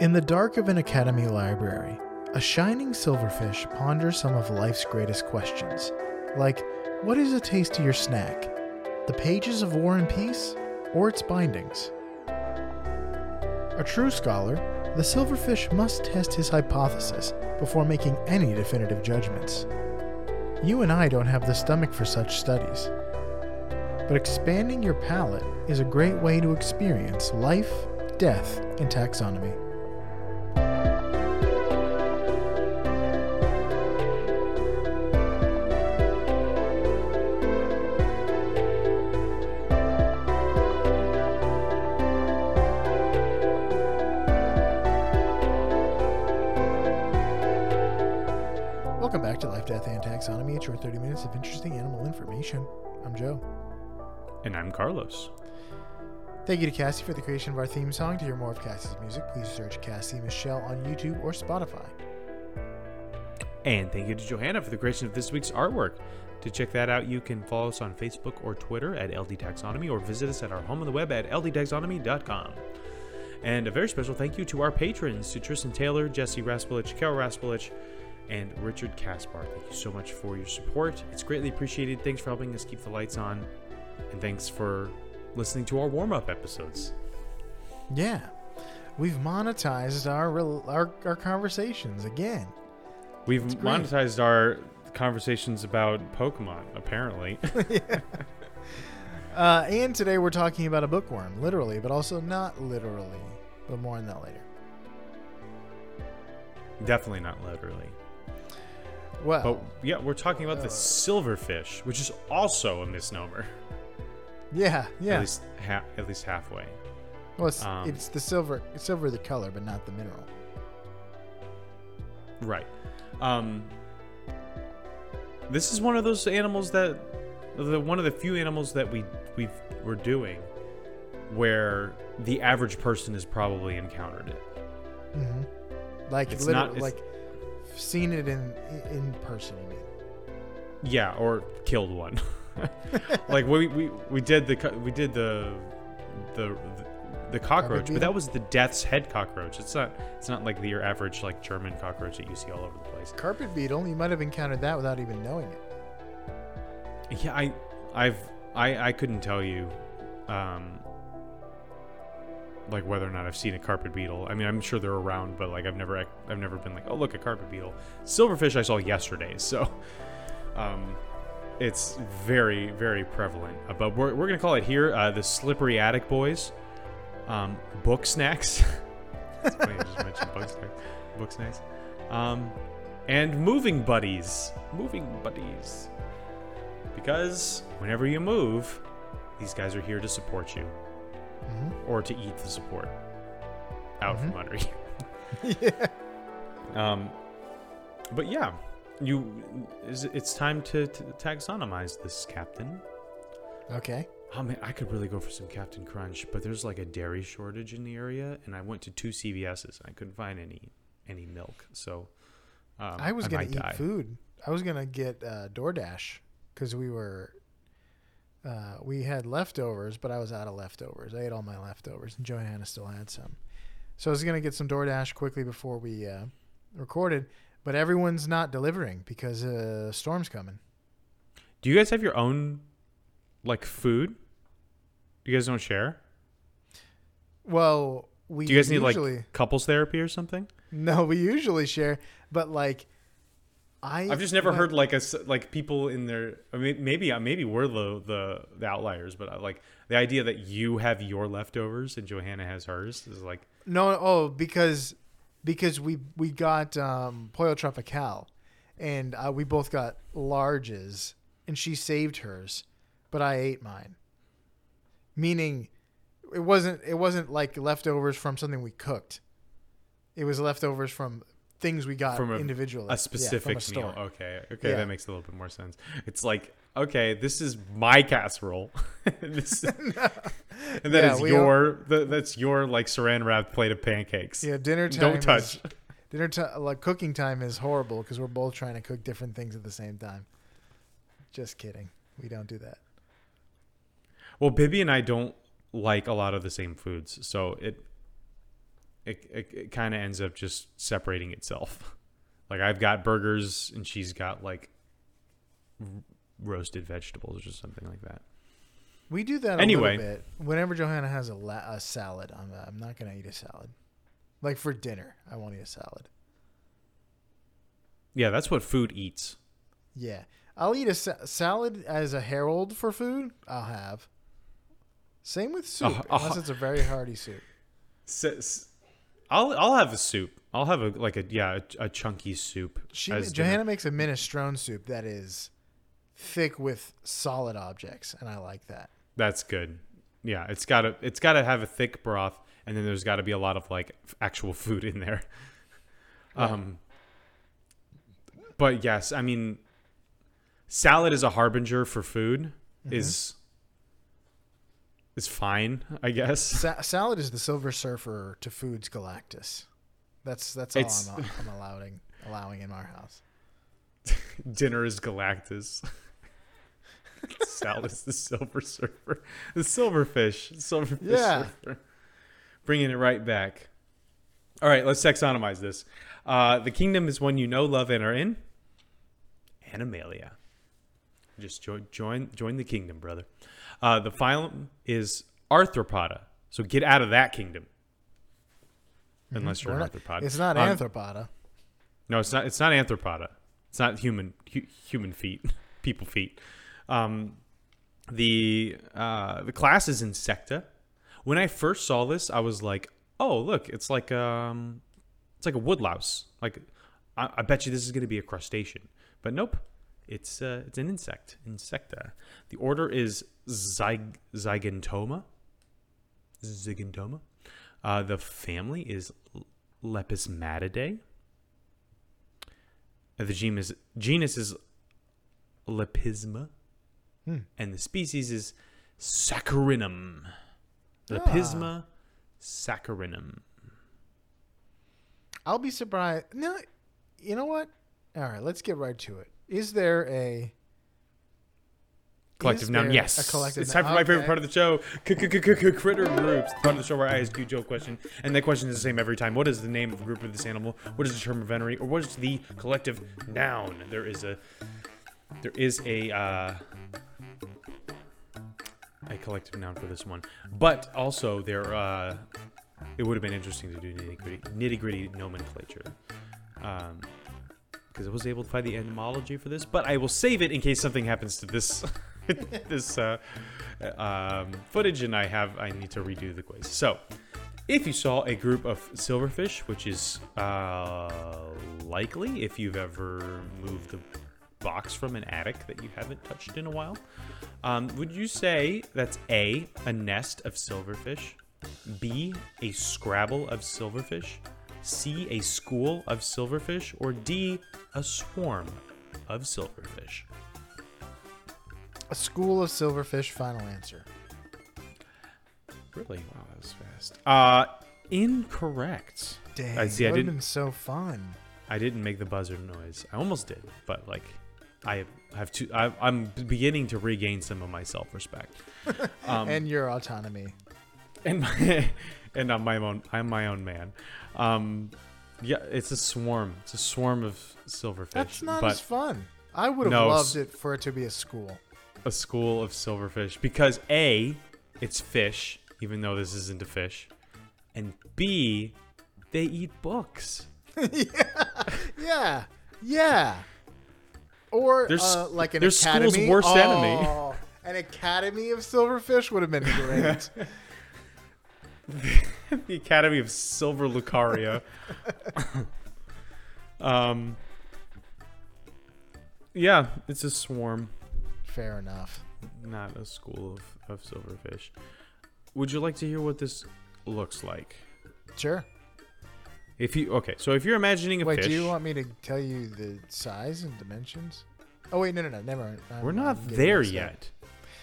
In the dark of an academy library, a shining silverfish ponders some of life's greatest questions, like what is a your snack? The pages of War and Peace, or its bindings? A true scholar, the silverfish must test his hypothesis before making any definitive judgments. You and I don't have the stomach for such studies. But expanding your palate is a great way to experience life, death, and taxonomy. I'm Carlos. Thank you to Cassie for the creation of our theme song. To hear more of Cassie's music, please search Cassie Michelle on YouTube or Spotify. And thank you to Johanna for the creation of this week's artwork. To check that out, you can follow us on Facebook or Twitter at LD Taxonomy or visit us at our home on the web at ldtaxonomy.com. And a very special thank you to our patrons, to Tristan Taylor, Jesse Raspolich, Carol Raspolich, and Richard Kaspar. Thank you so much for your support. It's greatly appreciated. Thanks for helping us keep the lights on. And thanks for listening to our warm up episodes. Yeah, we've monetized our our, our conversations again. We've monetized our conversations about Pokemon, apparently. Uh, and today we're talking about a bookworm, literally, but also not literally. But more on that later. Definitely not literally. Well, But yeah, we're talking about the Uh, silverfish, which is also a misnomer. Yeah, yeah. At least ha- at least halfway. well, it's, um, it's the silver, it's silver the color, but not the mineral. Right. Um This is one of those animals that the one of the few animals that we we we're doing where the average person has probably encountered it. hmm Like It's not- it's- like seen it in in person. You mean? Yeah, or killed one. like we, we we did the we did the the the cockroach, but that was the death's head cockroach. It's not it's not like the, your average like German cockroach that you see all over the place. Carpet beetle. You might have encountered that without even knowing it. Yeah, I I've I I couldn't tell you um like whether or not I've seen a carpet beetle. I mean, I'm sure they're around, but like I've never I've never been like, "Oh, look, a carpet beetle." Silverfish I saw yesterday, so um it's very very prevalent. Uh, but we're we're going to call it here uh, the slippery attic boys. Um book snacks. funny I just mentioned book snacks. Book snacks. Um and moving buddies. Moving buddies because whenever you move, these guys are here to support you hmm or to eat the support out Mhm. from under you. yeah. Um, but yeah, you it's time to, to taxonomize this captain. Okay. Oh man, I could really go for some Captain Crunch, but there's like a dairy shortage in the area, and I went to two CVS's and I couldn't find any any milk. So um, I was gonna might eat die. food. I was gonna get uh, DoorDash because we were uh, we had leftovers, but I was out of leftovers. I ate all my leftovers, and Johanna still had some. So I was gonna get some DoorDash quickly before we uh, recorded, but everyone's not delivering because uh, storm's coming. Do you guys have your own like food? You guys don't share? Well, we Do you guys need like couples therapy or something? no, we usually share, but like I I've just never heard like a like people in their. I mean, maybe maybe we're the the, the outliers, but I, like the idea that you have your leftovers and Johanna has hers is like No, oh, because because we we got um, Pollo Tropical, and uh, we both got larges, and she saved hers, but I ate mine. Meaning, it wasn't it wasn't like leftovers from something we cooked. It was leftovers from things we got From a- individually, a specific yeah, meal. Okay, okay, Yeah. that makes a little bit more sense. It's like okay, this is my casserole, This- and that Yeah, is your th- that's your like saran wrapped plate of pancakes. Yeah, dinner time. Don't is- touch. dinner time, like cooking time, is horrible because we're both trying to cook different things at the same time. Just kidding. We don't do that. Well, Bibby and I don't like a lot of the same foods, so it it, it, it kind of ends up just separating itself. Like I've got burgers and she's got like roasted vegetables or something like that. We do that a Anyway. little bit. Whenever Johanna has a, la- a salad, I'm, I'm not gonna eat a salad. Like for dinner, I won't eat a salad. Yeah, that's what food eats. Yeah, I'll eat a sa- salad as a herald for food. I'll have. Same with soup, Uh, uh, unless it's a very hearty soup. S- I'll I'll have a soup. I'll have a like a yeah a, a chunky soup. She Johanna dinner. makes a minestrone soup that is thick with solid objects, and I like that. That's good. Yeah, it's got to it's got to have a thick broth, and then there's got to be a lot of like actual food in there. Um, but yes, I mean, salad is a harbinger for food. Mm-hmm. Is is fine, I guess. Sa- salad is the Silver Surfer to foods Galactus. That's that's all It's- I'm, I'm allowing allowing in our house. Dinner is Galactus. salad is the Silver Surfer, the Silverfish, Silverfish Yeah. Surfer. Bringing it right back. All right, let's taxonomize this. Uh, the kingdom is one you know, love, and are in. Animalia. Just join, join, join the kingdom, brother. Uh, the phylum is Arthropoda. So get out of that kingdom. Unless you're an not- arthropod. It's not Um, anthropoda. no, it's not. It's not anthropoda. It's not human hu- human feet, people feet. Um, the uh, the class is Insecta. When I first saw this, I was like, "Oh, look! It's like um, it's like a woodlouse. Like, I, I bet you this is going to be a crustacean." But nope, it's uh, it's an insect. Insecta. The order is Zyg- Zygentoma. Zygentoma. Uh, the family is Lepismatidae. The genus, genus is Lepisma, Hmm. and the species is Saccharinum. Lepisma saccharinum. I'll be surprised. No, you know what? All right, let's get right to it. Is there a Collective noun, yes. A collective it's time for my favorite part of the show, critter groups. Part of the show where I ask you a question, and that question is the same every time. What is the name of a group of this animal? What is the term of venery? Or what is the collective noun? There is a, there is a, uh, a collective noun for this one, but also there, uh, it would have been interesting to do nitty gritty, nitty gritty nomenclature. Um, because I was able to find the etymology for this, but I will save it in case something happens to this this uh, um, footage, and I have I need to redo the quiz. So, if you saw a group of silverfish, which is uh, likely if you've ever moved the box from an attic that you haven't touched in a while, um, would you say that's a a nest of silverfish, b a scrabble of silverfish? C, a school of silverfish, or D, a swarm of silverfish? A school of silverfish. Final answer. Really? Wow, that was fast. Uh, incorrect. Dang, I see. I that would have didn't. been so fun. I didn't make the buzzer noise. I almost did, but like, I have to. I, I'm beginning to regain some of my self-respect. Um, and your autonomy. and my, and I'm my own. I'm my own man. Um, yeah, it's a swarm. It's a swarm of silverfish. That's not as fun. I would have No, loved it for it to be a school. a school of silverfish because a it's fish even though this isn't a fish and b they eat books yeah, Yeah, yeah. Or There's- uh, like an there's school's academy. worst enemy. Oh, An academy of silverfish would have been great. the academy of silver lucaria um yeah it's a swarm Fair enough. not a school of, of silverfish would you like to hear what this looks like Sure. If you okay so if you're imagining a Wait, fish do you want me to tell you the size and dimensions? Oh wait, no, no, no, never mind. I'm- we're I'm not getting there mixed up. yet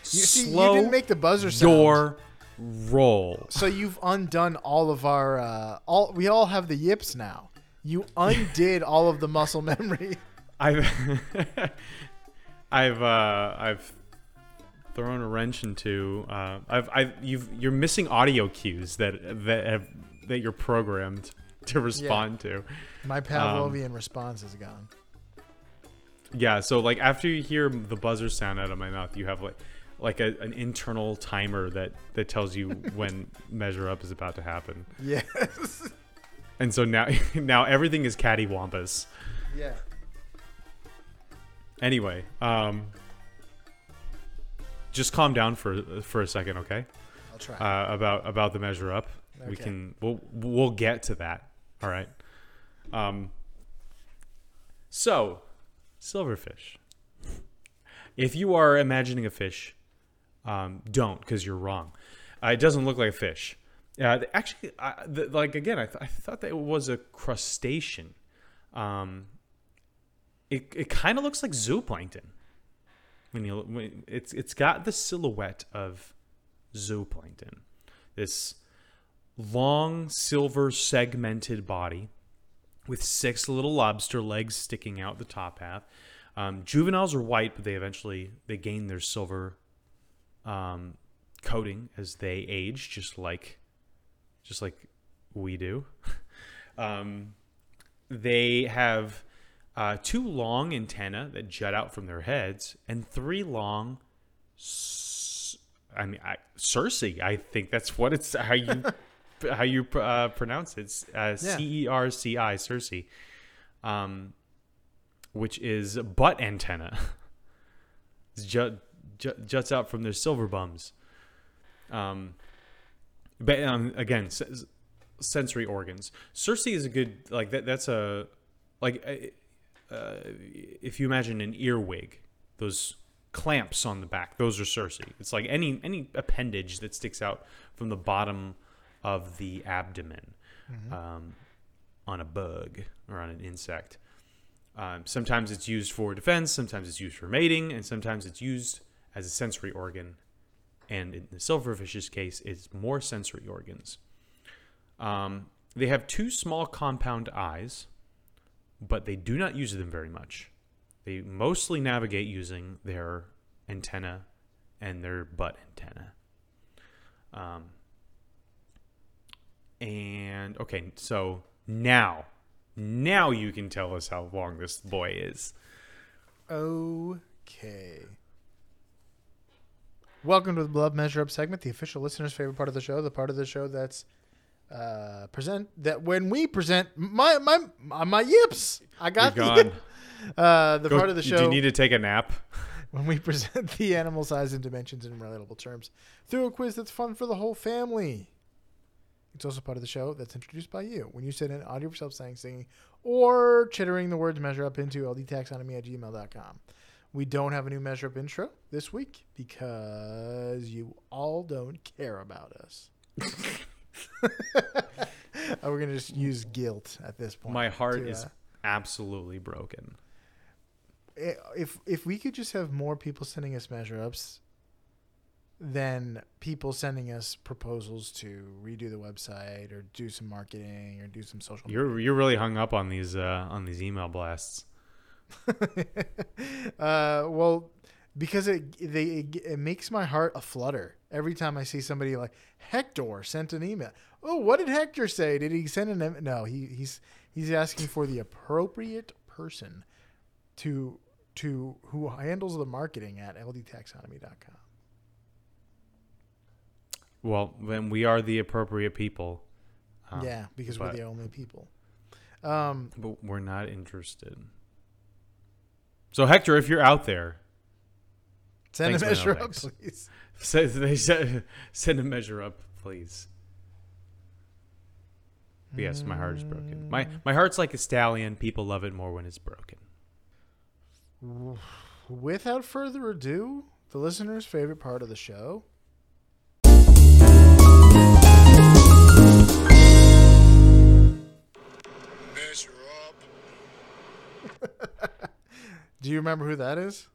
You, see, Slow you didn't make the buzzer sound. your roll. So you've undone all of our uh, all. We all have the yips now. You undid all of the muscle memory. I've I've uh, I've thrown a wrench into. Uh, I've I've you've you're missing audio cues that that have that you're programmed to respond to. My Pavlovian response is gone. Yeah, so like after you hear the buzzer sound out of my mouth, you have like like a, an internal timer that that tells you when measure up is about to happen. Yes. And so now now everything is cattywampus. yeah. Anyway, um just calm down for for a second, okay? I'll try. Uh, about about the measure up. We can we'll we'll get to that. All right. Um so, silverfish. If you are imagining a fish, um, don't because you're wrong. Uh, it doesn't look like a fish. Uh, actually, I, the, like again, I, th- I thought that it was a crustacean. Um, it it kind of looks like zooplankton. When you when it's it's got the silhouette of zooplankton. This long silver segmented body with six little lobster legs sticking out the top half. Um, juveniles are white, but they eventually they gain their silver um, coating as they age, just like just like we do. um, they have uh, two long antennae that jut out from their heads, and three long. I mean, I, cerci. I think that's what it's how you how you uh, pronounce it. It's uh, C E R C I, cerci, um, which is butt antenna. It's jut, jut, juts out from their silver bums. Um, but um, again, s- sensory organs. cerci is a good like that. That's a like uh, if you imagine an earwig, those clamps on the back, those are cerci. It's like any any appendage that sticks out from the bottom of the abdomen um, on a bug or on an insect. Um, sometimes it's used for defense, sometimes it's used for mating, and sometimes it's used as a sensory organ. And in the silverfish's case, it's more sensory organs. Um, they have two small compound eyes, but they do not use them very much. They mostly navigate using their antenna and their butt antenna. Um, and okay, so now, now you can tell us how long this boy is. Okay. Welcome to the Blood Measure Up segment, the official listener's favorite part of the show, the part of the show that's uh present that when we present my my my, my yips. I got You're the uh the Go- part of the show. Do you need to take a nap? when we present the animal size and dimensions in relatable terms through a quiz that's fun for the whole family. It's also part of the show that's introduced by you when you send an audio of yourself saying, singing, or chittering the words measure up into ldtaxonomy at gmail.com. We don't have a new measure up intro this week because you all don't care about us. Uh, We're going to just use guilt at this point. My heart to, is uh, absolutely broken. if if we could just have more people sending us measure ups than people sending us proposals to redo the website or do some marketing or do some social You're you're really hung up on these uh, on these email blasts. uh well because it they it, it makes my heart a flutter every time I see somebody like Hector sent an email. Oh, what did Hector say? Did he send an em-" no? He he's he's asking for the appropriate person to to who handles the marketing at ldtaxonomy.com. Well, then we are the appropriate people. um, yeah, because we're the only people. Um, but we're not interested. So Hector, if you're out there, send a but no measure up, thanks. please. send, they send, send a measure up, please. But yes, my heart is broken. My my heart's like a stallion. People love it more when it's broken. Without further ado, the listener's favorite part of the show. Do you remember who that is?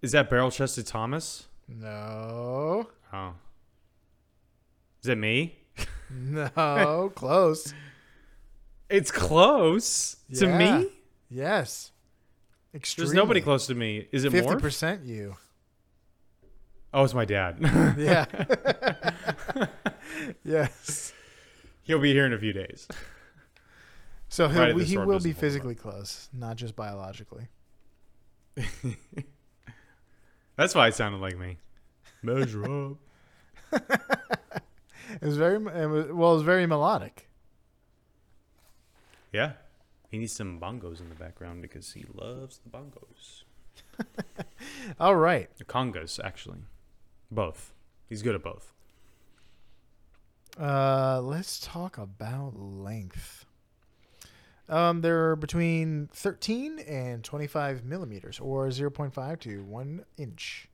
Is that barrel chested Thomas? No. Oh, is it me? No, close. It's close to Yeah. me. Yes. Extremely. There's nobody close to me. Is it Fifty more? percent you. Oh, it's my dad. Yeah. yes. He'll be here in a few days. So he'll, at the he will be physically close, not just biologically. That's why it sounded like me. Measure up. It was very it was, well. It was very melodic. Yeah. He needs some bongos in the background because he loves the bongos. All right. The congas, actually. Both. He's good at both. Uh, let's talk about length. Um, they're between 13 and 25 millimeters, or 0.5 to 1 inch.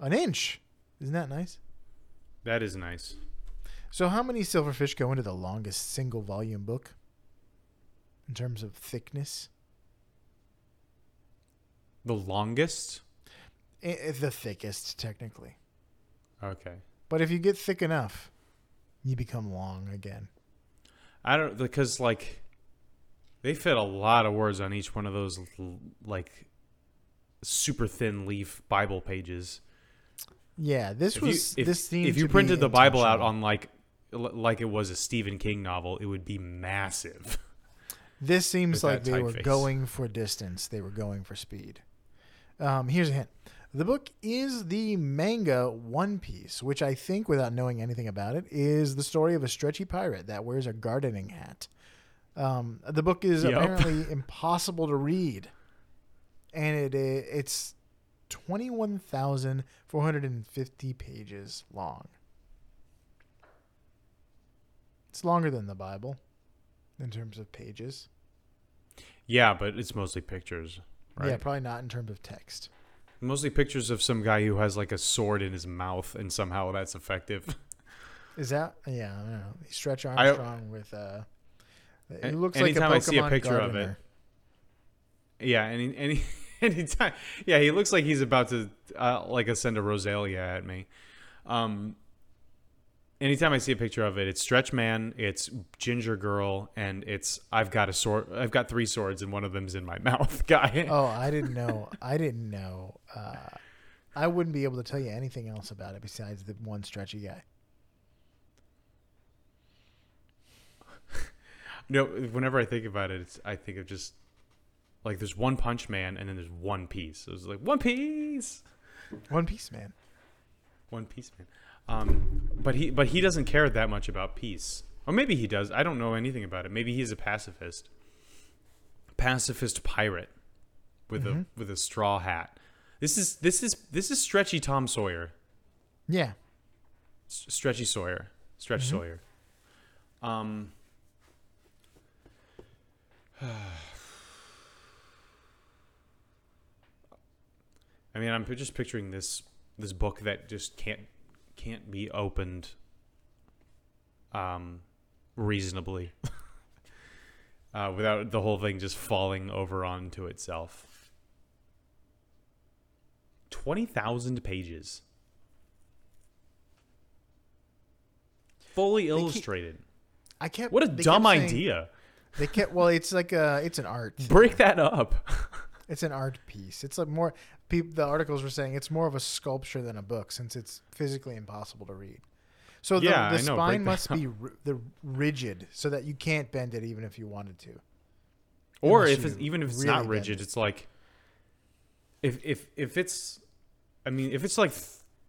An inch! Isn't that nice? That is nice. So, how many silverfish go into the longest single volume book in terms of thickness? The longest? I- I- the thickest, technically. Okay. But if you get thick enough, you become long again. I don't because like they fit a lot of words on each one of those like super thin leaf Bible pages. Yeah, this If was you, if, this if you printed the Bible out on like like it was a Stephen King novel, it would be massive. This seems like they were going for distance. They were going for speed. Um, here's a hint. The book is the manga One Piece, which I think, without knowing anything about it, is the story of a stretchy pirate that wears a gardening hat. Um, the book is Yup. apparently impossible to read, and it i- it's twenty one thousand four hundred and fifty pages long. It's longer than the Bible in terms of pages. yeah, but it's mostly pictures, right? Yeah, probably not in terms of text. Mostly pictures of some guy who has like a sword in his mouth, and somehow that's effective. Is that? Yeah, I don't know. Stretch I- Armstrong with uh, A- it looks like a anytime I see a picture of it, yeah, any any anytime, yeah, he looks like he's about to uh, like ascend a Rosalia at me. Um, anytime I see a picture of it, it's Stretch Man, it's Ginger Girl, and it's I've got a sword. I've got three swords, and one of them's in my mouth. Guy. Oh, I didn't know. I didn't know. Uh, I wouldn't be able to tell you anything else about it besides the one stretchy guy. No, whenever I think about it, it's, I think of just like there's one Punch Man, and then there's One Piece. It was like One Piece. One Piece man. One Piece Man. Um, but he but he doesn't care that much about peace, or maybe he does. I don't know anything about it. Maybe he's a pacifist, pacifist pirate with Mhm. a with a straw hat. This is this is this is stretchy Tom Sawyer, Yeah. S- stretchy Sawyer, stretch Mhm. Sawyer. Um. I mean, I'm just picturing this this book that just can't can't be opened um reasonably uh, without the whole thing just falling over onto itself. 20,000 pages. Fully keep- illustrated. I kept. What a dumb saying- idea. They can't. Well, it's like a. It's an art. Break that up. It's an art piece. It's like more. People, the articles were saying it's more of a sculpture than a book since it's physically impossible to read. So the, Yeah, the I know, spine must be ri- the rigid so that you can't bend it even if you wanted to. or Unless if it's even if it's really not rigid, it. it's like if if if it's I mean, if it's like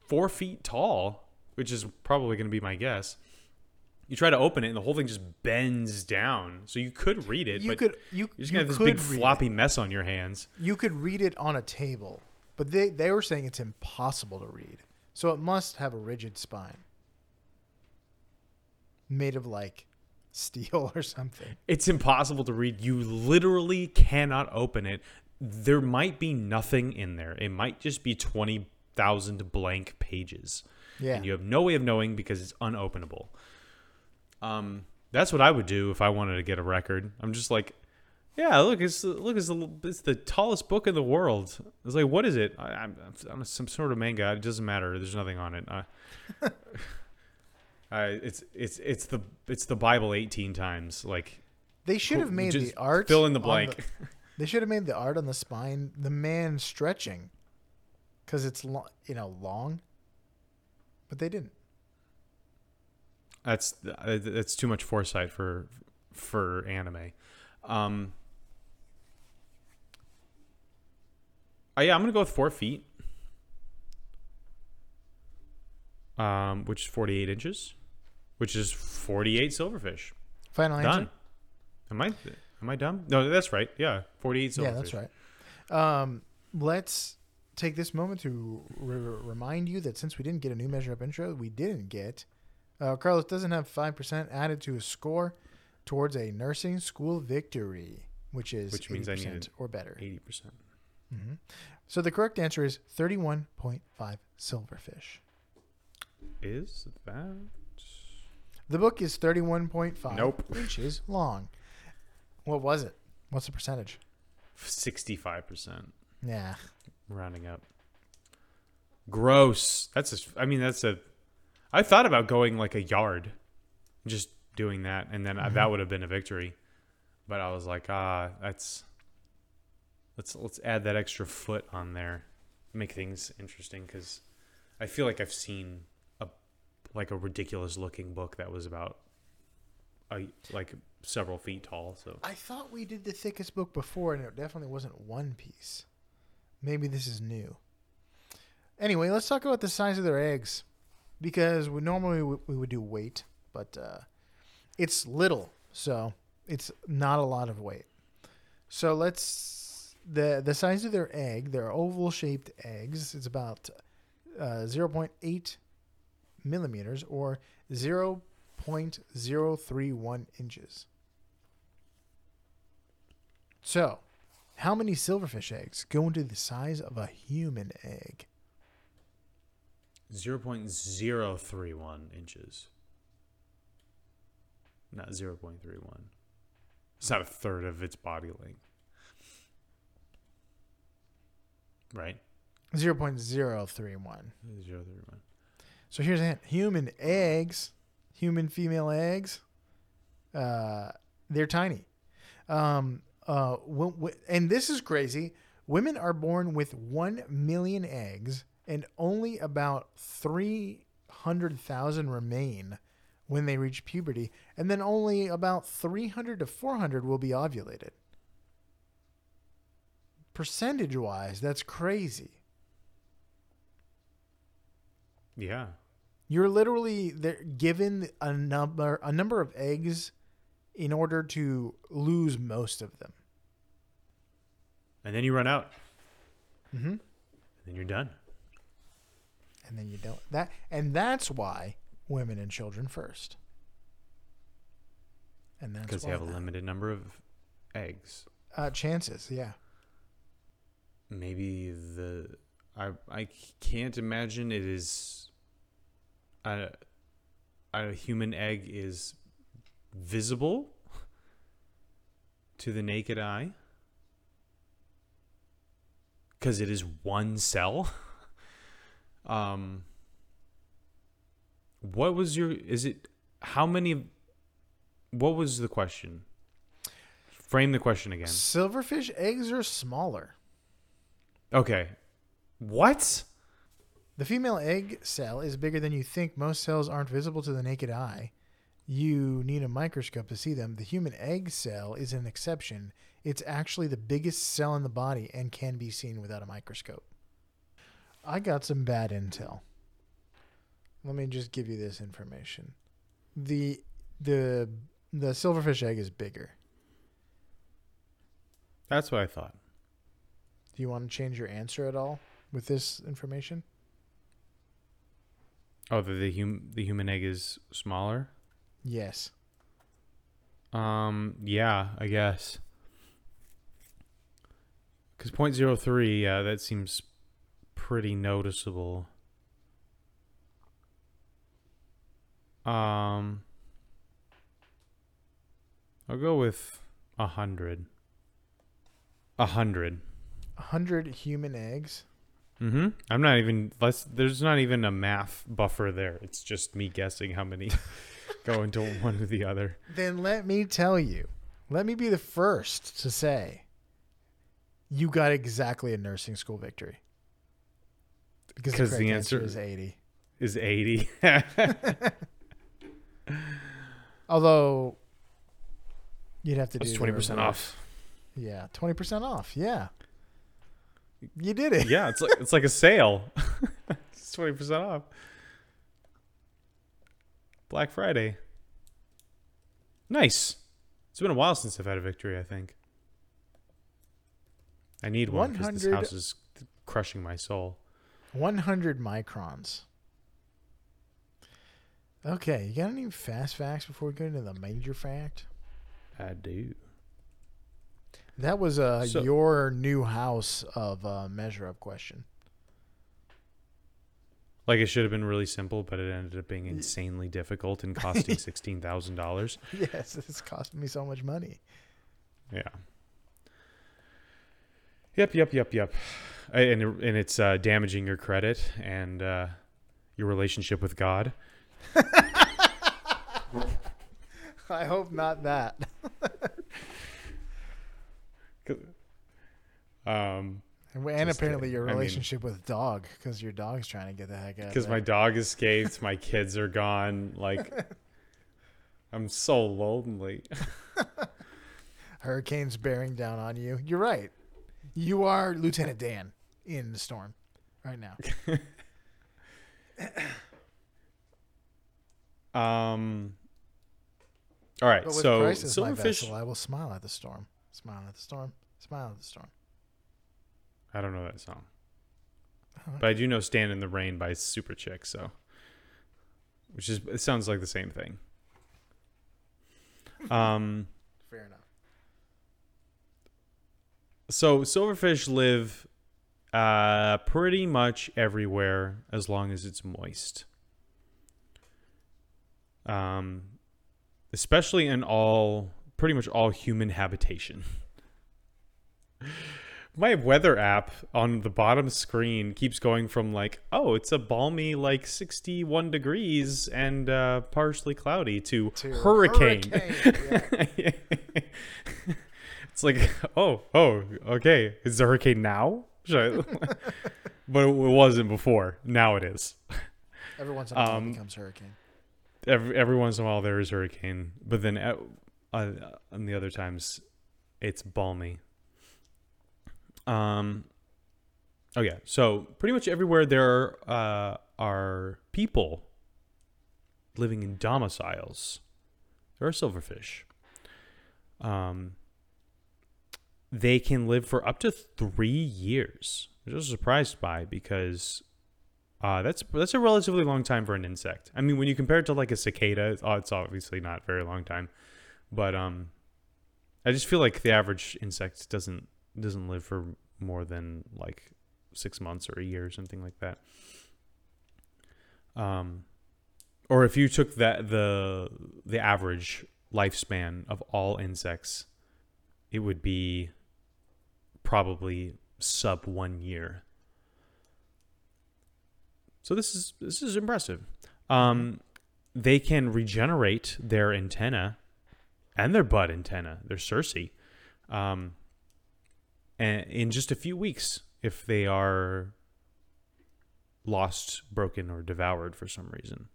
4 feet tall, which is probably going to be my guess. You try to open it and the whole thing just bends down. So you could read it, You but could you you're just to have this big read it. floppy mess on your hands. You could read it on a table, but they they were saying it's impossible to read. So it must have a rigid spine, made of like steel or something. It's impossible to read. You literally cannot open it. There might be nothing in there. It might just be 20,000 blank pages. Yeah, And you have no way of knowing because it's unopenable. Um, that's what I would do if I wanted to get a record. I'm just like, yeah, look, it's look, it's the, it's the tallest book in the world. It's like, what is it? I, I'm, I'm some sort of manga. It doesn't matter. There's nothing on it. I, I, it's it's it's the it's the Bible 18 times. Like, they should have made the art. fill in the blank. they should have made the art on the spine the man stretching, because it's lo- you know long. But they didn't. That's that's too much foresight for for anime. Um, uh, yeah, I'm gonna go with four feet, um, which is 48 inches, which is 48 silverfish. Final answer. Done. Am I am I dumb? No, that's right. Yeah, 48 silverfish. Yeah, that's right. Um, let's take this moment to re- remind you that since we didn't get a new measure up intro, we didn't get. Uh, Carlos doesn't have 5% added to his score towards a nursing school victory, which is Which means I 80% needed or better. 80%. hmm So the correct answer is 31.5 silverfish. Is that The book is 31.5 Nope. inches long. What was it? What's the percentage? 65%? Yeah. rounding up. Gross. That's a, I mean that's a I thought about going like a yard. Just doing that and then I, that would have been a victory. But I was like, ah, that's let's let's add that extra foot on there. Make things interesting cuz I feel like I've seen a like a ridiculous looking book that was about a, like several feet tall, so I thought we did the thickest book before, and it definitely wasn't one piece. Maybe this is new. Anyway, let's talk about the size of their eggs, because we normally w- we would do weight, but uh, it's little, so it's not a lot of weight. So let's the the size of their egg. They're oval shaped eggs. It's about uh, zero point eight millimeters or zero point zero three one inches. So, how many silverfish eggs go into the size of a human egg? 0.031 inches. Not 0.31. It's not a third of its body length. Right? 0.031. 0.031. So here's a hint. Human eggs, human female eggs, uh, they're tiny. Um, uh, w- w- and this is crazy. Women are born with 1 million eggs, and only about 300,000 remain when they reach puberty. And then only about 300 to 400 will be ovulated. Percentage wise, that's crazy. Yeah. You're literally they're given a number a number of eggs in order to lose most of them. And then you run out. Mm-hmm. And then you're done. And then you don't that and that's why women and children first. And that's Because you have a that- limited number of eggs. uh, chances. Yeah, Maybe the. I, I can't imagine it is. A, a human egg is visible to the naked eye because it is one cell. um, what was your? Is it how many? What was the question? Frame the question again. silverfish eggs are smaller. Okay, what? The female egg cell is bigger than you think. Most cells aren't visible to the naked eye. You need a microscope to see them. The human egg cell is an exception. It's actually the biggest cell in the body and can be seen without a microscope. I got some bad intel. Let me just give you this information. The the the silverfish egg is bigger. That's what I thought. Do you want to change your answer at all with this information? Oh, the the, hum- the human egg is smaller. Yes. Um, yeah, I guess. Zero three, yeah, that seems pretty noticeable. Um, I'll go with a hundred. A hundred. A 100 human eggs. Mm-hmm. I'm not even. Let's. There's not even a math buffer there. It's just me guessing how many go into one or the other. Then let me tell you. Let me be the first to say you got exactly a nursing school victory. Because the, the correct answer- is 80. Is eighty. Although you'd have to do twenty percent reverse. off. Yeah, twenty percent off. Yeah, you did it. Yeah, it's like it's like a sale. it's twenty percent off. Black Friday. Nice. It's been a while since I've had a victory. I think. I need one because this house is crushing my soul. One hundred microns. Okay, you got any fast facts before we go into the major fact? I do. That was uh, So- your new house of uh, measure up question. Like it should have been really simple, but it ended up being insanely difficult and costing sixteen thousand dollars. Yes, it's costing me so much money. Yeah. Yep, yep, yep, yep. And and it's uh, damaging your credit and uh, your relationship with God. I hope not that. Um, And apparently your I mean- relationship with dog, because your dog's trying to get the heck out. because my dog escaped, my kids are gone. Like, I'm so lonely. hurricane's bearing down on you. You're right. You are Lieutenant Dan in the storm right now. Um. All right, But with so Christ my silverfish. vessel, I will smile at the storm. Smile at the storm. Smile at the storm. I don't know that song, Oh, but I do know "Stand in the Rain" by Superchick. So, which is it sounds like the same thing. Um. Fair enough. So silverfish live uh, pretty much everywhere as long as it's moist. Um, especially in all, pretty much all human habitation. My weather app on the bottom screen keeps going from like, oh, it's a balmy like 61 degrees and uh, partially cloudy to, To hurricane. hurricane, it's like, oh, oh, okay. Is the hurricane now? But it wasn't before. Now it is. Every once in a while Um, becomes hurricane. Every, every once in a while there is hurricane, but then at, uh, on the other times it's balmy. Um. Oh yeah. So pretty much everywhere there uh, are people living in domiciles. There are silverfish. Um. They can live for up to three years, which I was surprised by because uh, that's that's a relatively long time for an insect. I mean, when you compare it to like a cicada, it's, oh, it's obviously not very long time, but um, I just feel like the average insect doesn't doesn't live for more than like six months or a year or something like that. Um, or if you took that the the average lifespan of all insects, it would be probably sub one year. So this is this is impressive. Um, they can regenerate their antenna and their butt antenna, their cerci, um, and in just a few weeks if they are lost, broken, or devoured for some reason.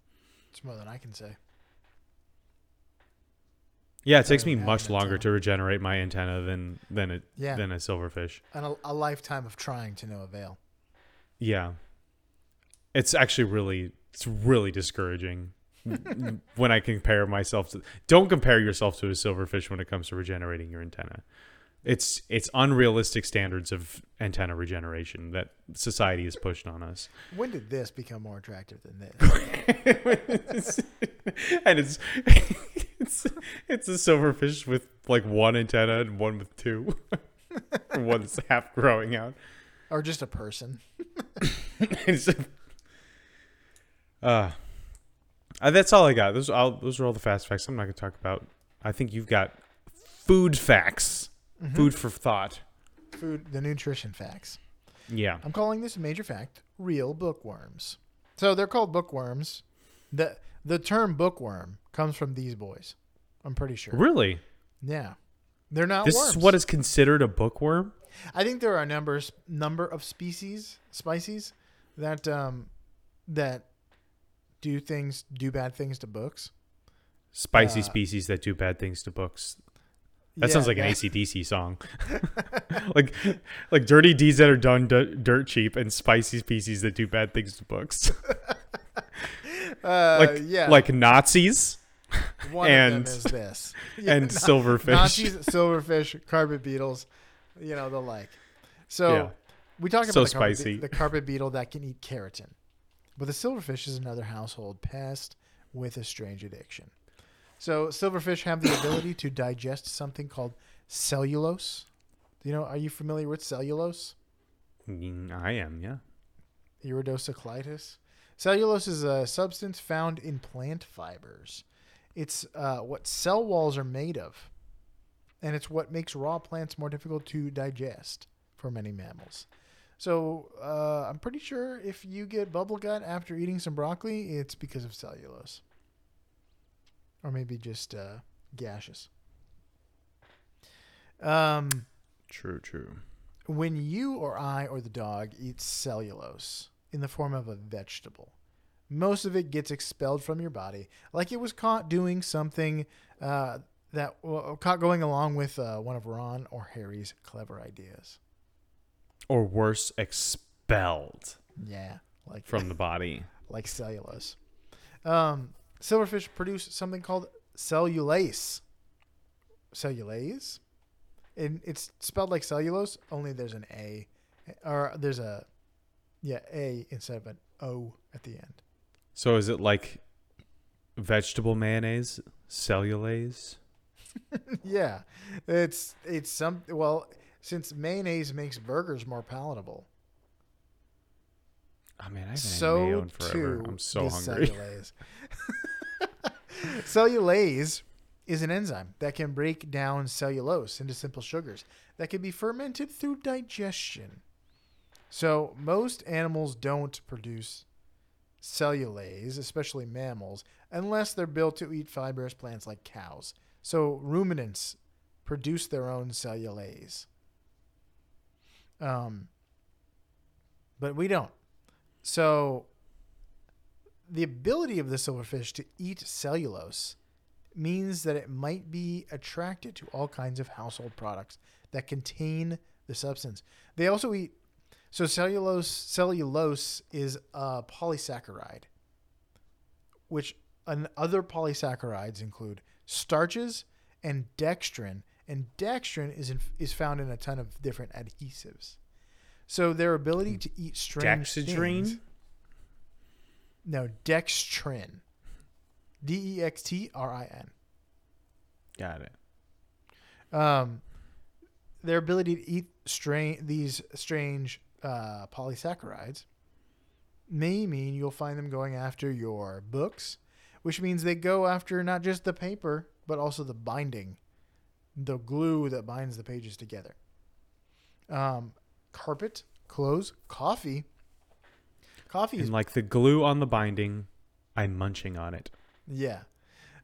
It's more than I can say. Yeah, it takes me much longer to regenerate my antenna than than a Yeah. than a silverfish. And a, a lifetime of trying to no avail. Yeah. It's actually really it's really discouraging when I compare myself to Don't compare yourself to a silverfish when it comes to regenerating your antenna. It's it's unrealistic standards of antenna regeneration that society has pushed on us. When did this become more attractive than this? and it's it's it's a silverfish with like one antenna and one with two. One's half growing out. or just a person? It's- uh, uh, that's all I got. Those all those are all the fast facts. I'm not gonna talk about. I think you've got food facts, Mm-hmm. food for thought. Food, the nutrition facts. Yeah. I'm calling this a major fact real bookworms. So they're called bookworms. The the term bookworm comes from these boys. I'm pretty sure. Really? Yeah. They're not This worms. is what is considered a bookworm. I think there are numbers number of species, species that um that do things do bad things to books. Spicy Uh, species that do bad things to books. That sounds Yeah, like an ACDC song. like like dirty deeds that are done d- dirt cheap and spicy species that do bad things to books. Uh, like yeah, like Nazis one and- of them is this. Yeah, and Na- silverfish. Nazis, silverfish, carpet beetles, you know the like. So Yeah. we talked So about the carpet, spicy. be- the carpet beetle that can eat keratin, but the silverfish is another household pest with a strange addiction. So silverfish have the ability to digest something called cellulose. You know, are you familiar with cellulose? Mm, I am, yeah. Iridocyclitis. Cellulose is a substance found in plant fibers. It's uh, what cell walls are made of, and it's what makes raw plants more difficult to digest for many mammals. So uh, I'm pretty sure if you get bubble gut after eating some broccoli, it's because of cellulose, or maybe just uh, gaseous. Um, True, true. when you or I or the dog eats cellulose in the form of a vegetable, most of it gets expelled from your body, like it was caught doing something uh, that well, caught going along with uh, one of Ron or Harry's clever ideas. Or worse, expelled Yeah, like from the body. like cellulose. Um, silverfish produce something called cellulase. Cellulase, and it's spelled like cellulose. Only there's an A, or there's a yeah A instead of an O at the end. So is it like vegetable mayonnaise, cellulase? yeah, it's it's some well since mayonnaise makes burgers more palatable. Oh man, I haven't had so mayo in forever. I'm so hungry. Cellulase. cellulase is an enzyme that can break down cellulose into simple sugars that can be fermented through digestion. So most animals don't produce cellulase, especially mammals, unless they're built to eat fibrous plants like cows. So ruminants produce their own cellulase. Um, but we don't. So the ability of the silverfish to eat cellulose means that it might be attracted to all kinds of household products that contain the substance. They also eat so cellulose cellulose is a polysaccharide which and other polysaccharides include starches and dextrin and dextrin is in, is found in a ton of different adhesives. So their ability to eat strange Dexedrine? things- no, dextrin. D E X T R I N. Got it. Um, their ability to eat strange these strange uh, polysaccharides may mean you'll find them going after your books, which means they go after not just the paper but also the binding, the glue that binds the pages together. Um, carpet, clothes, coffee. Coffee is And like the glue on the binding, I'm munching on it. Yeah.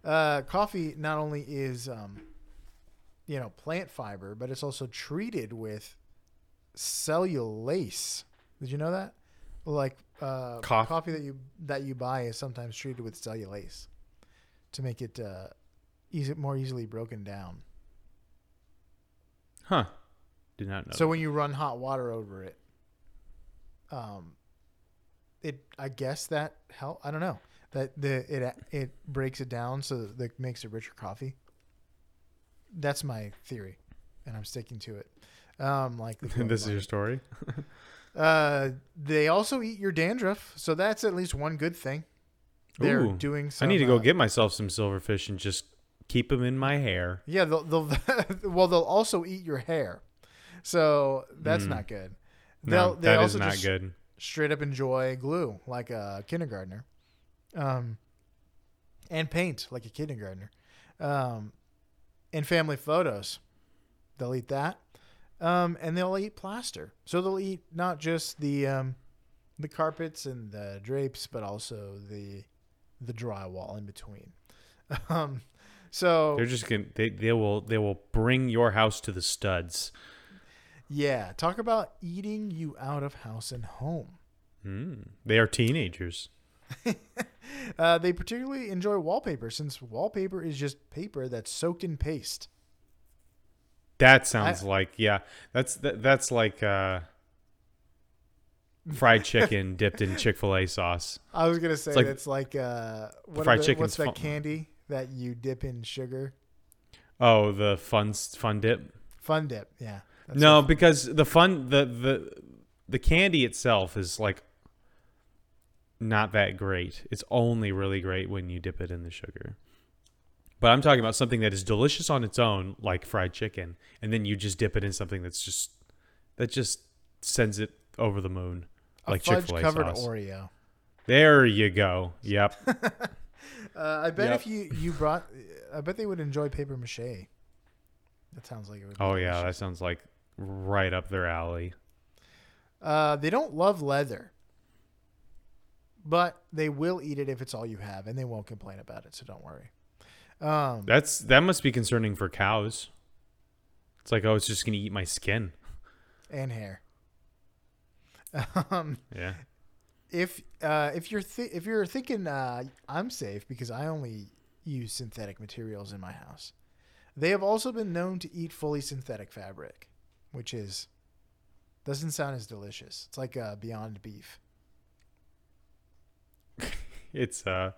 Uh, coffee not only is, um, you know, plant fiber, but it's also treated with cellulase. Did you know that? Like uh, Coff- coffee that you that you buy is sometimes treated with cellulase to make it uh, easy, more easily broken down. Huh. Did not know. So when you run hot water over it, um, it I guess that help. I don't know that the it it breaks it down so that it makes a richer coffee. That's my theory, and I'm sticking to it. Um, like the this is your story. uh, they also eat your dandruff, so that's at least one good thing. They're Ooh, doing. I need to go uh, get myself some silverfish and just keep them in my hair. Yeah, they'll, they'll well they'll also eat your hair, so that's Mm. not good. No, They'll, they that is also not just good. straight up enjoy glue like a kindergartner, um, and paint like a kindergartner, um, and family photos. They'll eat that, um, and they'll eat plaster. So they'll eat not just the um, the carpets and the drapes, but also the the drywall in between. Um, so They're just gonna they, they will they will bring your house to the studs. yeah, talk about eating you out of house and home. Mm. They are teenagers. Uh, they particularly enjoy wallpaper since wallpaper is just paper that's soaked in paste. That sounds like yeah. That's that, that's like uh, fried chicken dipped in Chick Fil A sauce. I was gonna say like- it's like uh, what Fried the- What's that fun- candy that you dip in sugar? Oh, the fun fun dip. Fun dip. Yeah. That's no, because the fun the the the candy itself is like not that great. It's only really great when you dip it in the sugar. But I'm talking about something that is delicious on its own, like fried chicken, and then you just dip it in something that's just that just sends it over the moon, a like Chick Fil A covered sauce. Oreo. There you go. Yep. Uh, I bet Yep. if you you brought, I bet they would enjoy paper mache. That sounds like it would. Be oh yeah, that sounds like right up their alley. Uh, they don't love leather, but they will eat it if it's all you have, and they won't complain about it. So don't worry. Um, That's that must be concerning for cows. It's like, oh, it's just gonna eat my skin. and hair. Um, Yeah. if uh, if you're th- if you're thinking uh, I'm safe because I only use synthetic materials in my house, they have also been known to eat fully synthetic fabric, which is doesn't sound as delicious. It's like uh, Beyond Beef. It's uh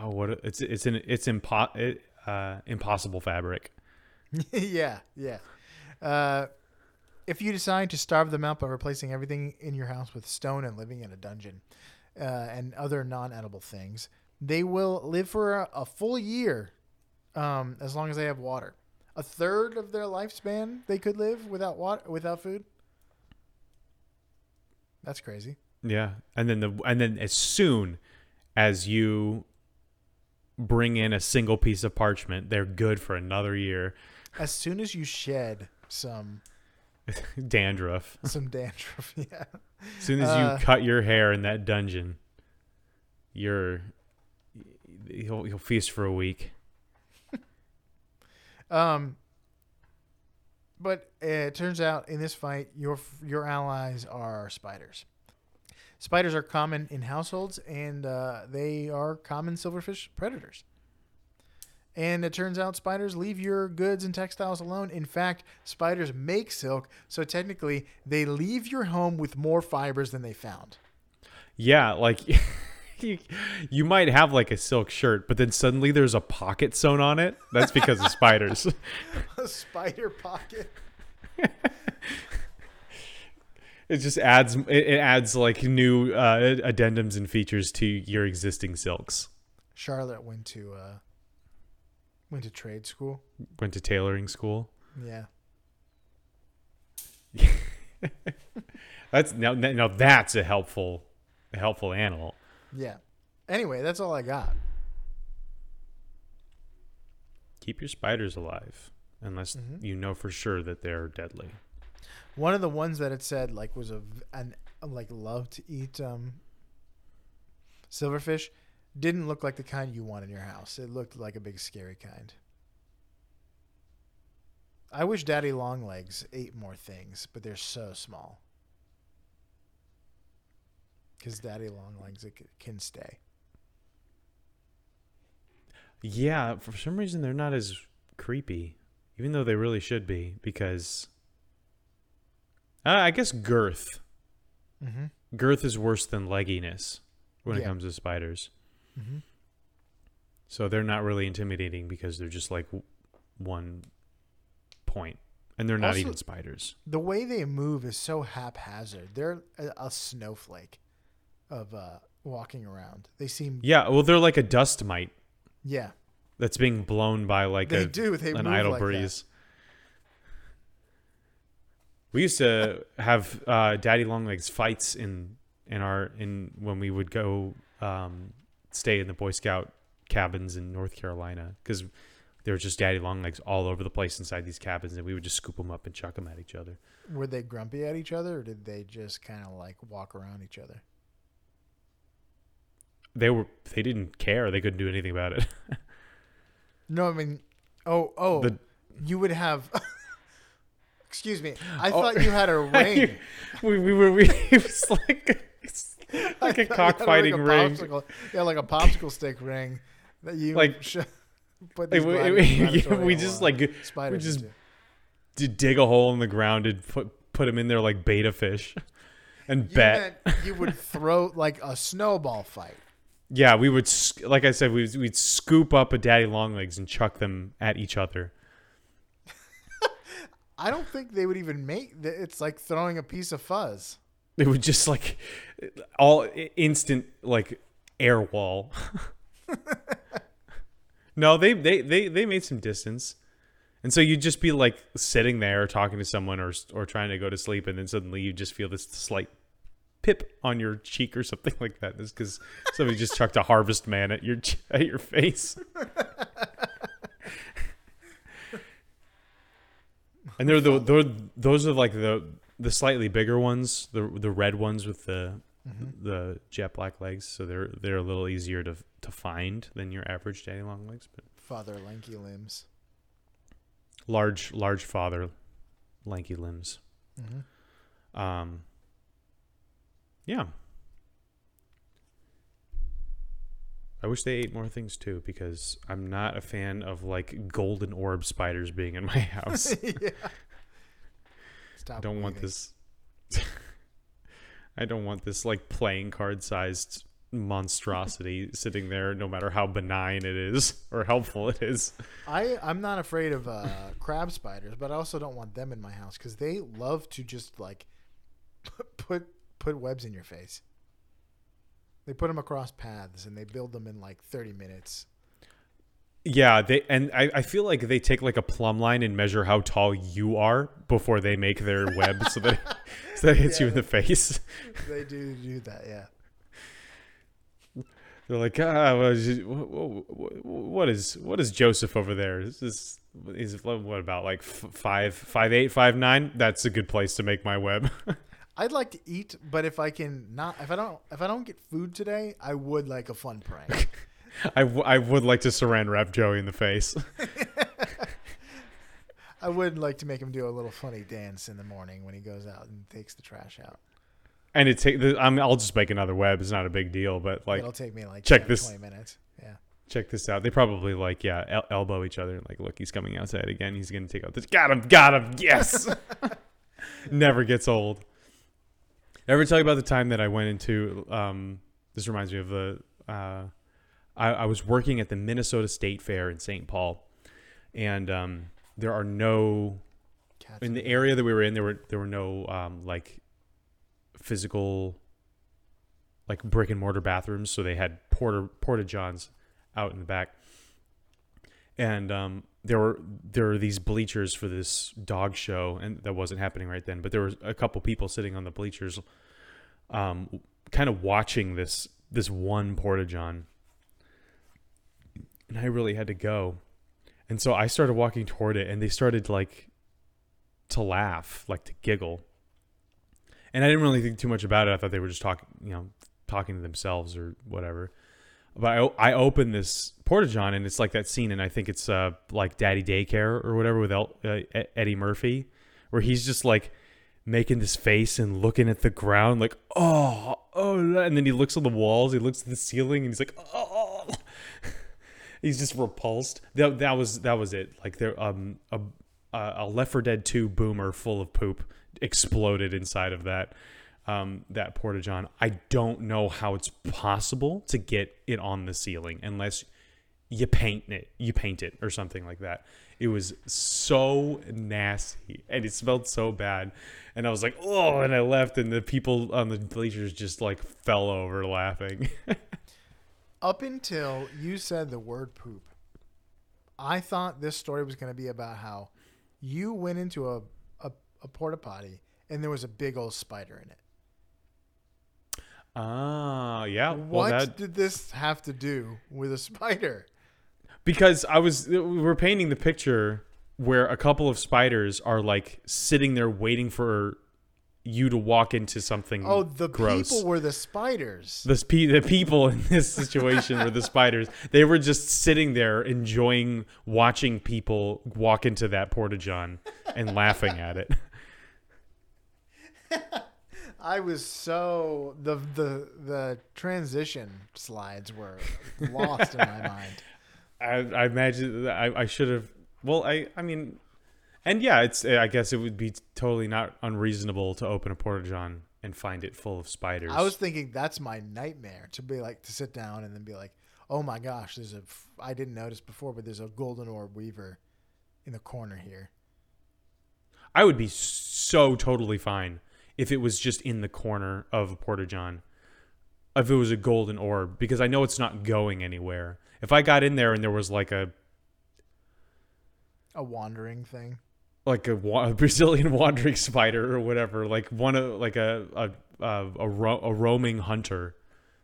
oh what it's it's an it's impo- it, uh impossible fabric. yeah, yeah. Uh, if you decide to starve them out by replacing everything in your house with stone and living in a dungeon uh, and other non-edible things, they will live for a, a full year um, as long as they have water. A third of their lifespan they could live without water, without food. That's crazy. Yeah. And then the and then as soon as you bring in a single piece of parchment, they're good for another year. As soon as you shed some Dandruff. some dandruff, yeah. As soon as Uh, you cut your hair in that dungeon, you're you'll, you'll feast for a week. Um, but it turns out in this fight, your your allies are spiders. Spiders are common in households, and uh, they are common silverfish predators. And it turns out spiders leave your goods and textiles alone. In fact, spiders make silk, so technically they leave your home with more fibers than they found. Yeah, like you, you might have like a silk shirt, but then suddenly there's a pocket sewn on it. That's because of spiders. A spider pocket. It just adds it, adds like new uh, addendums and features to your existing silks. Charlotte went to uh, went to trade school. Went to tailoring school. Yeah. That's now now that's a helpful a helpful animal. Yeah. Anyway, that's all I got. Keep your spiders alive unless Mhm. you know for sure that they're deadly. One of the ones that it said like was a an like love to eat um silverfish didn't look like the kind you want in your house. It looked like a big scary kind. I wish Daddy Longlegs ate more things, but they're so small. Because Daddy Longlegs can stay. Yeah, for some reason they're not as creepy, even though they really should be. Because uh, I guess girth Mm-hmm. girth is worse than legginess when it comes to spiders. Mm-hmm. So they're not really intimidating because they're just like w- one point, and they're not Also- even spiders. The way they move is so haphazard. They're a, a snowflake of uh, walking around. They seem Yeah, well, they're like a dust mite yeah. that's being blown by like They a do. They an idle like that. We used to have uh, daddy longlegs fights in in our in when we would go um, stay in the Boy Scout cabins in North Carolina because there were just daddy longlegs all over the place inside these cabins, and we would just scoop them up and chuck them at each other. Were they grumpy at each other, or did they just kind of like walk around each other? They were they didn't care; they couldn't do anything about it. No, I mean, oh, oh, The- you would have. excuse me, I Oh. thought you had a ring. we, we were we it was like it's like a cockfighting like ring. yeah, like a popsicle stick ring that you Like- sh- put Like, we, yeah, we just like we just into. d- dig a hole in the ground and put put them in there like betta fish, and You bet. you would throw like a snowball fight. Yeah, we would, like I said, we'd, we'd scoop up a daddy long legs and chuck them at each other. I don't think they would even make. It's like throwing a piece of fuzz. It would just like all instant like air wall. no, they, they they they made some distance, and so you'd just be like sitting there talking to someone or or trying to go to sleep, and then suddenly you just feel this slight pip on your cheek or something like that. That's because somebody just chucked a harvest man at your at your face. And they're the they're, those are like the the slightly bigger ones, the the red ones with the Mm-hmm. the jet black legs. So they're they're a little easier to to find than your average daddy long legs, but Father lanky limbs. large large father, lanky limbs. Mm-hmm. Um. Yeah. I wish they ate more things too, because I'm not a fan of like golden orb spiders being in my house. yeah. Stop I don't want this. I don't want this like playing card sized monstrosity sitting there, no matter how benign it is or helpful it is. I I'm not afraid of uh, crab spiders, but I also don't want them in my house because they love to just like put put webs in your face. They put them across paths and they build them in like 30 minutes. Yeah, they and I, I feel like they take like a plumb line and measure how tall you are before they make their web so that so that it hits you in the face. They do do that, yeah. They're like, ah, what is, what is what is Joseph over there? Is This is is what about like f- five five eight five nine? That's a good place to make my web. I'd like to eat, but if I can not, if I don't, if I don't get food today, I would like a fun prank. I, w- I would like to saran wrap Joey in the face. I would like to make him do a little funny dance in the morning when he goes out and takes the trash out. And it take the, I mean, I'll just make another web. It's not a big deal, but like It'll take me like check 10, this- 20 minutes. Yeah. check this out. They probably like yeah el- elbow each other. and Like look, he's coming outside again. He's gonna take out this. Got him. Got him. Yes. Never gets old. Ever tell you about the time that I went into? Um, this reminds me of the. Uh, I, I was working at the Minnesota State Fair in St. Paul, and um, there are no in the area that we were in. There were there were no um, like physical like brick and mortar bathrooms, so they had porta porta johns out in the back, and um, there were there were these bleachers for this dog show, and that wasn't happening right then. But there was a couple people sitting on the bleachers, um, kind of watching this this one porta john, and I really had to go, and so I started walking toward it, and they started like to laugh, like to giggle. And I didn't really think too much about it. I thought they were just talking, you know, talking to themselves or whatever. But I, I opened this porta john and it's like that scene, and I think it's uh like Daddy Daycare or whatever with El, uh, Eddie Murphy, where he's just like making this face and looking at the ground, like oh oh, and then he looks on the walls, he looks at the ceiling, and he's like oh. he's just repulsed. That that was that was it. Like there um a a Left 4 Dead 2 boomer full of poop exploded inside of that um, that porta john. I don't know how it's possible to get it on the ceiling unless you paint it, you paint it or something like that. It was so nasty and it smelled so bad. And I was like, oh, and I left, and the people on the bleachers just like fell over laughing. Up until you said the word poop, I thought this story was going to be about how you went into a, a, a porta potty and there was a big old spider in it. Ah, yeah. Well, what that, did this have to do with a spider? because I was we were painting the picture where a couple of spiders are like sitting there waiting for you to walk into something Oh, the gross. people were the spiders. the, spe- the people in this situation were the spiders. They were just sitting there enjoying watching people walk into that porta john and laughing at it. I was so the the the transition slides were lost in my mind. I, I imagine I, I should have. Well, I I mean, and yeah, it's I guess it would be totally not unreasonable to open a porta john and find it full of spiders. I was thinking that's my nightmare to be like to sit down and then be like, oh my gosh, there's a I didn't notice before, but there's a golden orb weaver in the corner here. I would be so totally fine if it was just in the corner of a porta john. If it was a golden orb, because I know it's not going anywhere. If I got in there and there was like a A wandering thing. like a, wa- a Brazilian wandering spider or whatever, like one of like a a a, a, ro- a roaming hunter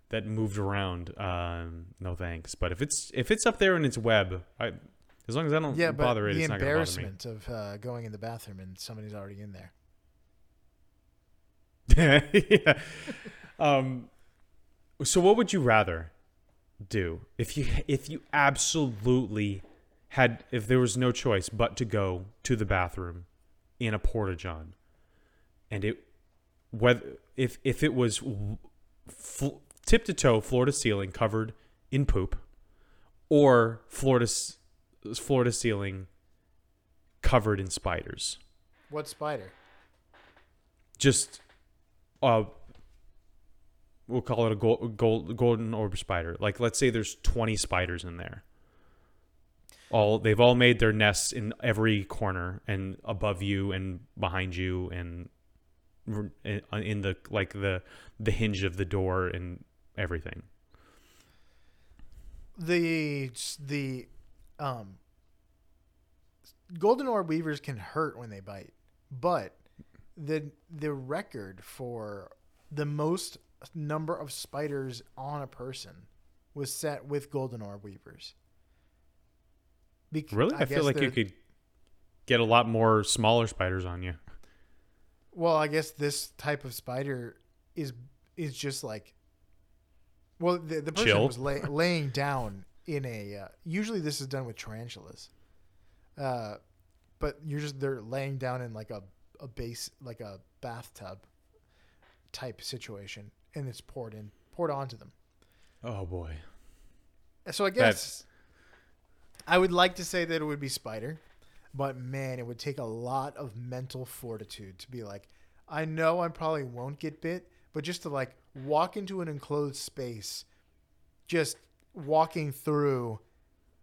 that moved around. Um, no thanks. But if it's if it's up there in its web, I as long as I don't Yeah, bother it, the it's not gonna bother me. embarrassment of uh, going in the bathroom and somebody's already in there. yeah. Um. So, what would you rather do if you if you absolutely had if there was no choice but to go to the bathroom in a porta john, and it whether if if it was fl- tip to toe, floor to ceiling, covered in poop, or floor to s- floor to ceiling, covered in spiders What spider? just uh we'll call it a gold, gold golden orb spider. Like let's say there's 20 spiders in there. All they've all made their nests in every corner and above you and behind you and in in the like the the hinge of the door and everything. The the um golden orb weavers can hurt when they bite, but the the record for the most number of spiders on a person was set with golden orb weavers. Bec- really i, feel like you could get a lot more smaller spiders on you Well, I guess this type of spider is is just like. Well, the, the person Chill. was lay, laying down in a. Uh, usually, this is done with tarantulas, uh, but you're just they're laying down in like a a base like a bathtub type situation, and it's poured in poured onto them. oh boy So I guess I would like to say that it would be spider, but man, it would take a lot of mental fortitude to be like, I know I probably won't get bit, but just to like walk into an enclosed space, just walking through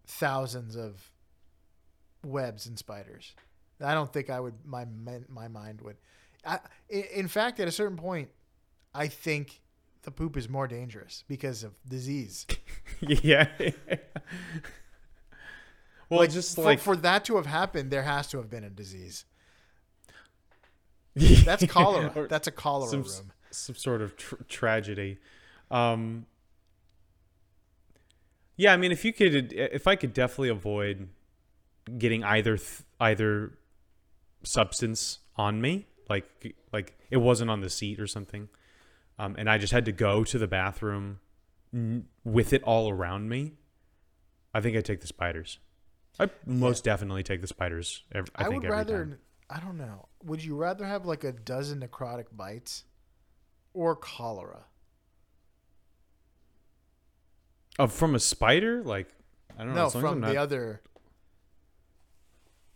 thousands of webs and spiders. I don't think I would. My my mind would. I, in fact, at a certain point, I think the poop is more dangerous because of disease. yeah well like, just for, like for that to have happened, there has to have been a disease. That's cholera. That's a cholera some, room. some sort of tr- tragedy. Um, yeah, I mean, if you could, if I could definitely avoid getting either th- either substance on me, like like it wasn't on the seat or something, um, and I just had to go to the bathroom n- with it all around me, I think I'd take the spiders. I most definitely take the spiders. ev- I, I, think would every rather. time. I don't know. Would you rather have like a dozen necrotic bites, or cholera? Oh, from a spider, like I don't know. No, as long as I'm from not- the other.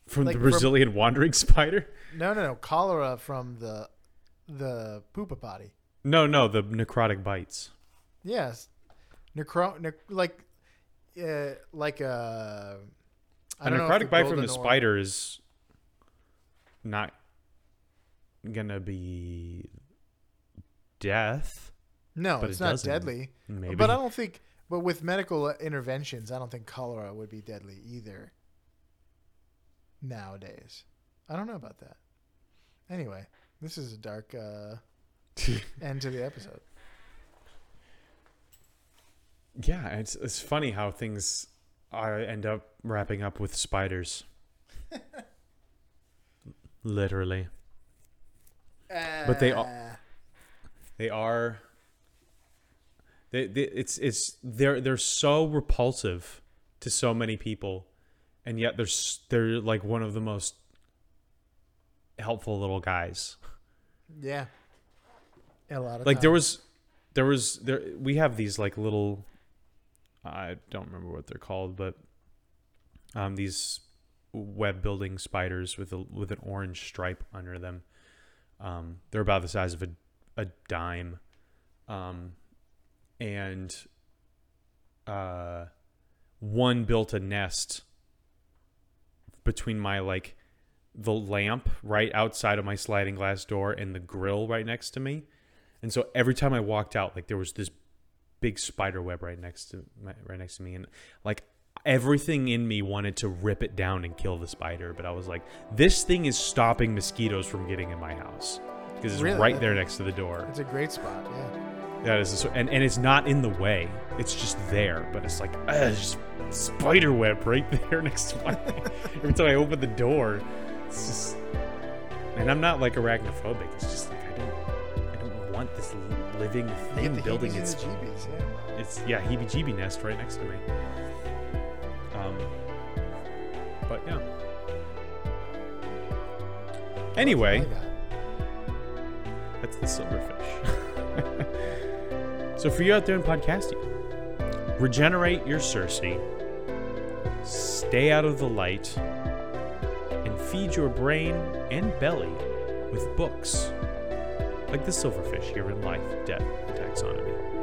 From like the from- Brazilian wandering spider. No, no, no. Cholera from the the poopa potty. No, no, the necrotic bites. Yes, necro, nec, like, uh, like a. I A necrotic bite from the spider is not gonna be death. No, but it's it not doesn't. deadly. Maybe. But I don't think. But with medical interventions, I don't think cholera would be deadly either. Nowadays, I don't know about that. Anyway, this is a dark uh, end to the episode. yeah, it's it's funny how things I end up wrapping up with spiders. Literally, But they Uh, they are. They, they it's it's they're they're so repulsive to so many people, and yet they're they're like one of the most helpful little guys. Yeah, A lot of like there was there was there we have these like little I don't remember what they're called, but um these web building spiders with a with an orange stripe under them. Um they're about the size of a a dime. Um and uh one built a nest between my like the lamp right outside of my sliding glass door and the grill right next to me. And so every time I walked out, like there was this big spider web right next to my, right next to me, and like everything in me wanted to rip it down and kill the spider, but I was like, this thing is stopping mosquitoes from getting in my house because it's Really? right there next to the door. It's a great spot. Yeah. That is, and and it's not in the way; it's just there. But it's like, uh, just spider web right there next to my. every time I open the door, it's just, and I'm not like arachnophobic. It's just like I don't, I don't want this living thing building its jeebies. Yeah. it's yeah heebie-jeebie nest right next to me. Um, but yeah. Anyway, that's the silverfish. so for you out there in podcasting, regenerate your cerci, stay out of the light, and feed your brain and belly with books like the silverfish here in Life, Death, and Taxonomy.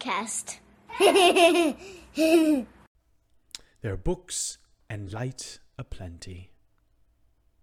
Podcast. There are books and light aplenty.